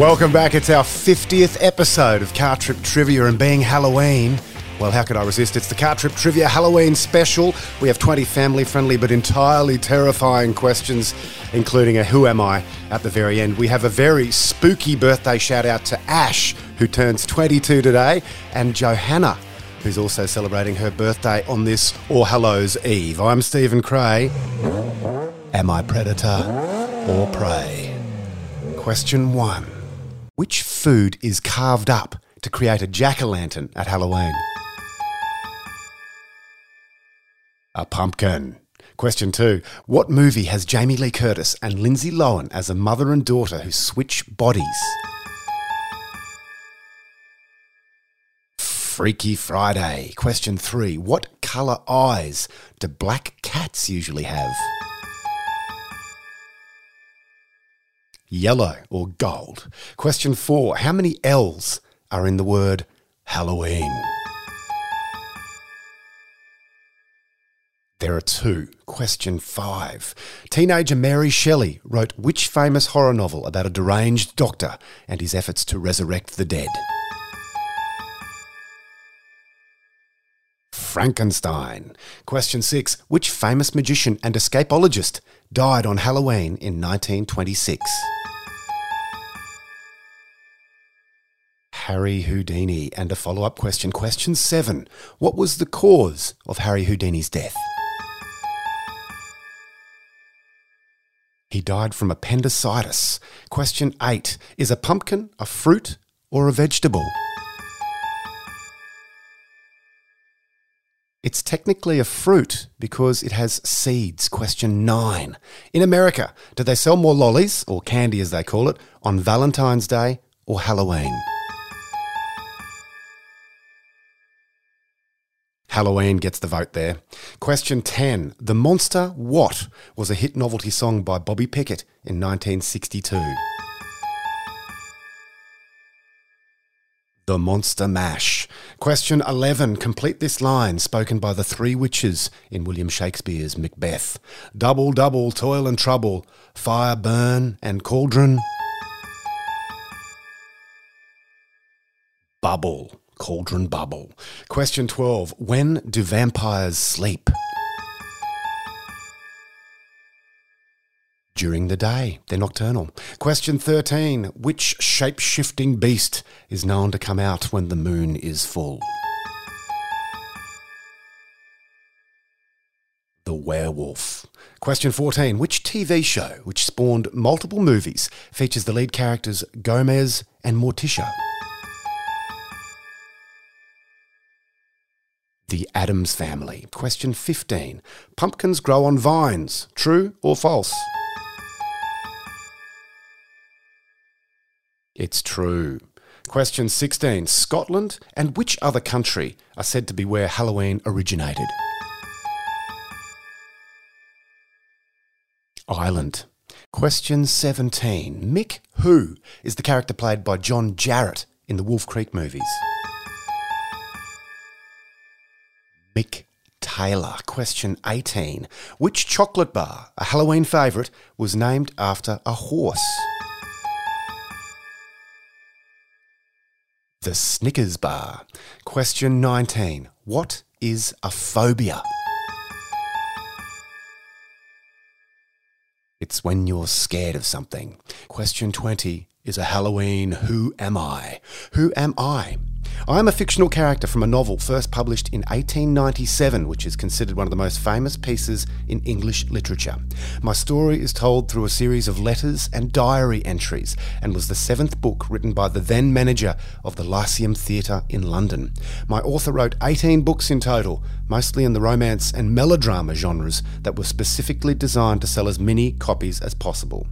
Welcome back. It's our 50th episode of Car Trip Trivia and being Halloween. Well, how could I resist? It's the Car Trip Trivia Halloween special. We have 20 family friendly but entirely terrifying questions, including a Who Am I at the very end. We have a very spooky birthday shout out to Ash, who turns 22 today, and Johanna, who's also celebrating her birthday on this All Hallows Eve. I'm Stephen Cray. Am I predator or prey? Question one Which food is carved up to create a jack o' lantern at Halloween? A pumpkin. Question two What movie has Jamie Lee Curtis and Lindsay Lohan as a mother and daughter who switch bodies? Freaky Friday. Question three What colour eyes do black cats usually have? Yellow or gold. Question four How many L's are in the word Halloween? There are two. Question five. Teenager Mary Shelley wrote which famous horror novel about a deranged doctor and his efforts to resurrect the dead? Frankenstein. Question six. Which famous magician and escapologist died on Halloween in 1926? Harry Houdini. And a follow up question. Question seven. What was the cause of Harry Houdini's death? He died from appendicitis. Question 8. Is a pumpkin a fruit or a vegetable? It's technically a fruit because it has seeds. Question 9. In America, do they sell more lollies, or candy as they call it, on Valentine's Day or Halloween? Halloween gets the vote there. Question 10. The Monster What was a hit novelty song by Bobby Pickett in 1962? The Monster Mash. Question 11. Complete this line spoken by the three witches in William Shakespeare's Macbeth. Double, double, toil and trouble, fire, burn, and cauldron. Bubble. Cauldron Bubble. Question 12. When do vampires sleep? During the day. They're nocturnal. Question 13. Which shape shifting beast is known to come out when the moon is full? The werewolf. Question 14. Which TV show, which spawned multiple movies, features the lead characters Gomez and Morticia? The Addams Family. Question 15. Pumpkins grow on vines. True or false? It's true. Question 16. Scotland and which other country are said to be where Halloween originated? Ireland. Question 17. Mick Who is the character played by John Jarratt in the Wolf Creek movies? Mick Taylor. Question 18. Which chocolate bar, a Halloween favourite, was named after a horse? The Snickers bar. Question 19. What is a phobia? It's when you're scared of something. Question 20 is a Halloween Who Am I? Who am I? I am a fictional character from a novel first published in 1897, which is considered one of the most famous pieces in English literature. My story is told through a series of letters and diary entries and was the seventh book written by the then manager of the Lyceum Theatre in London. My author wrote 18 books in total, mostly in the romance and melodrama genres that were specifically designed to sell as many copies as possible.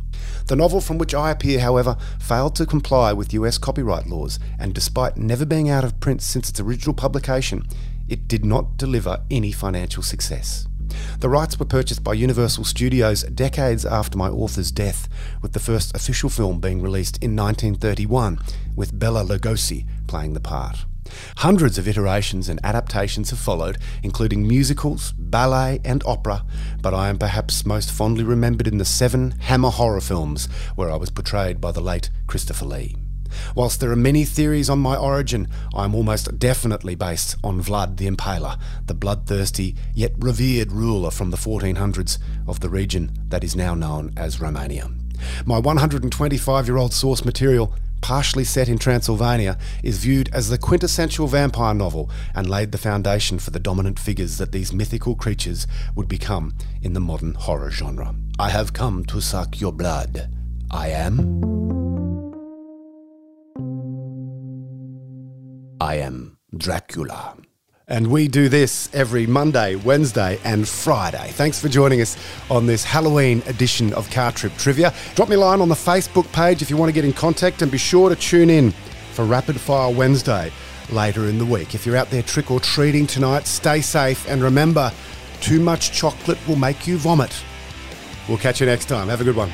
The novel from which I appear, however, failed to comply with US copyright laws, and despite never being out of print since its original publication, it did not deliver any financial success. The rights were purchased by Universal Studios decades after my author's death, with the first official film being released in 1931, with Bela Lugosi playing the part. Hundreds of iterations and adaptations have followed, including musicals, ballet, and opera, but I am perhaps most fondly remembered in the seven Hammer horror films where I was portrayed by the late Christopher Lee. Whilst there are many theories on my origin, I am almost definitely based on Vlad the Impaler, the bloodthirsty yet revered ruler from the 1400s of the region that is now known as Romania. My 125 year old source material, partially set in Transylvania, is viewed as the quintessential vampire novel and laid the foundation for the dominant figures that these mythical creatures would become in the modern horror genre. I have come to suck your blood. I am. I am Dracula. And we do this every Monday, Wednesday, and Friday. Thanks for joining us on this Halloween edition of Car Trip Trivia. Drop me a line on the Facebook page if you want to get in contact, and be sure to tune in for Rapid Fire Wednesday later in the week. If you're out there trick or treating tonight, stay safe and remember too much chocolate will make you vomit. We'll catch you next time. Have a good one.